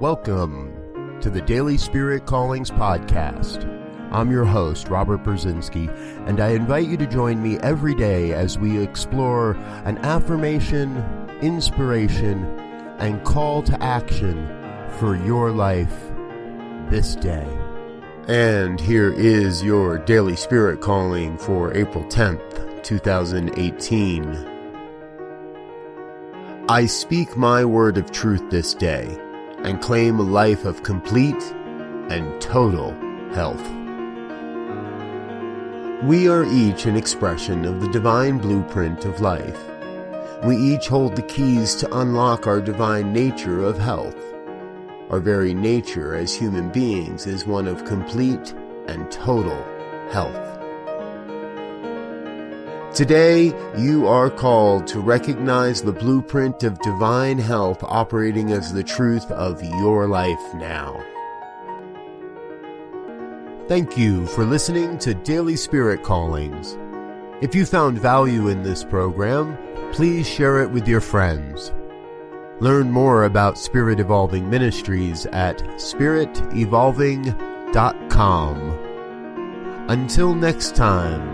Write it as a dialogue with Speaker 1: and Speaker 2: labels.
Speaker 1: Welcome to the Daily Spirit Callings Podcast. I'm your host, Robert Brzezinski, and I invite you to join me every day as we explore an affirmation, inspiration, and call to action for your life this day. And here is your Daily Spirit Calling for April 10th, 2018. I speak my word of truth this day and claim a life of complete and total health. We are each an expression of the divine blueprint of life. We each hold the keys to unlock our divine nature of health. Our very nature as human beings is one of complete and total health. Today, you are called to recognize the blueprint of divine health operating as the truth of your life now. Thank you for listening to Daily Spirit Callings. If you found value in this program, please share it with your friends. Learn more about Spirit Evolving Ministries at spiritevolving.com. Until next time,